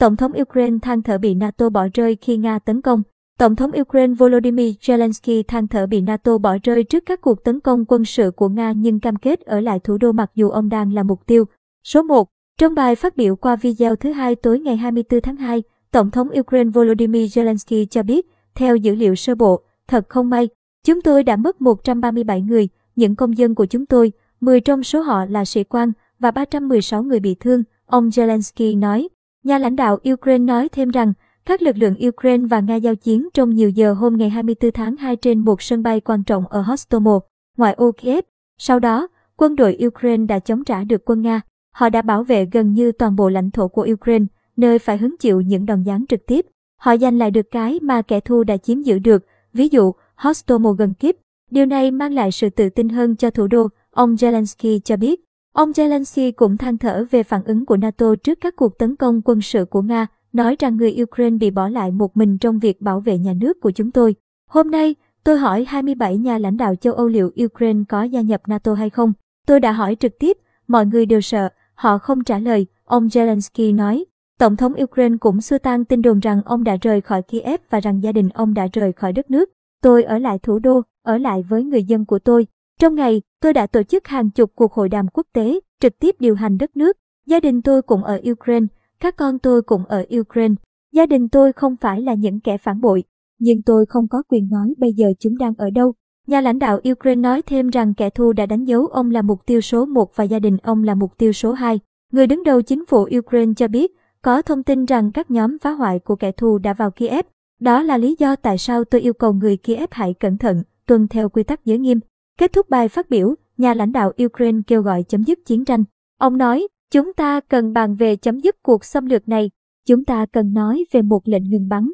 Tổng thống Ukraine than thở bị NATO bỏ rơi khi Nga tấn công. Tổng thống Ukraine Volodymyr Zelensky than thở bị NATO bỏ rơi trước các cuộc tấn công quân sự của Nga nhưng cam kết ở lại thủ đô mặc dù ông đang là mục tiêu. Số 1. Trong bài phát biểu qua video thứ hai tối ngày 24 tháng 2, Tổng thống Ukraine Volodymyr Zelensky cho biết, theo dữ liệu sơ bộ, thật không may, chúng tôi đã mất 137 người, những công dân của chúng tôi, 10 trong số họ là sĩ quan và 316 người bị thương, ông Zelensky nói. Nhà lãnh đạo Ukraine nói thêm rằng, các lực lượng Ukraine và Nga giao chiến trong nhiều giờ hôm ngày 24 tháng 2 trên một sân bay quan trọng ở Hostomel, ngoại ô Kiev. Sau đó, quân đội Ukraine đã chống trả được quân Nga. Họ đã bảo vệ gần như toàn bộ lãnh thổ của Ukraine, nơi phải hứng chịu những đòn giáng trực tiếp. Họ giành lại được cái mà kẻ thù đã chiếm giữ được, ví dụ Hostomel gần Kiev. Điều này mang lại sự tự tin hơn cho thủ đô, ông Zelensky cho biết. Ông Zelensky cũng than thở về phản ứng của NATO trước các cuộc tấn công quân sự của Nga, nói rằng người Ukraine bị bỏ lại một mình trong việc bảo vệ nhà nước của chúng tôi. Hôm nay, tôi hỏi 27 nhà lãnh đạo châu Âu liệu Ukraine có gia nhập NATO hay không. Tôi đã hỏi trực tiếp, mọi người đều sợ, họ không trả lời, ông Zelensky nói. Tổng thống Ukraine cũng xua tan tin đồn rằng ông đã rời khỏi Kiev và rằng gia đình ông đã rời khỏi đất nước. Tôi ở lại thủ đô, ở lại với người dân của tôi. Trong ngày, tôi đã tổ chức hàng chục cuộc hội đàm quốc tế, trực tiếp điều hành đất nước. Gia đình tôi cũng ở Ukraine, các con tôi cũng ở Ukraine. Gia đình tôi không phải là những kẻ phản bội, nhưng tôi không có quyền nói bây giờ chúng đang ở đâu. Nhà lãnh đạo Ukraine nói thêm rằng kẻ thù đã đánh dấu ông là mục tiêu số 1 và gia đình ông là mục tiêu số 2. Người đứng đầu chính phủ Ukraine cho biết, có thông tin rằng các nhóm phá hoại của kẻ thù đã vào Kiev. Đó là lý do tại sao tôi yêu cầu người Kiev hãy cẩn thận, tuân theo quy tắc giới nghiêm. Kết thúc bài phát biểu, nhà lãnh đạo Ukraine kêu gọi chấm dứt chiến tranh. Ông nói, chúng ta cần bàn về chấm dứt cuộc xâm lược này. Chúng ta cần nói về một lệnh ngừng bắn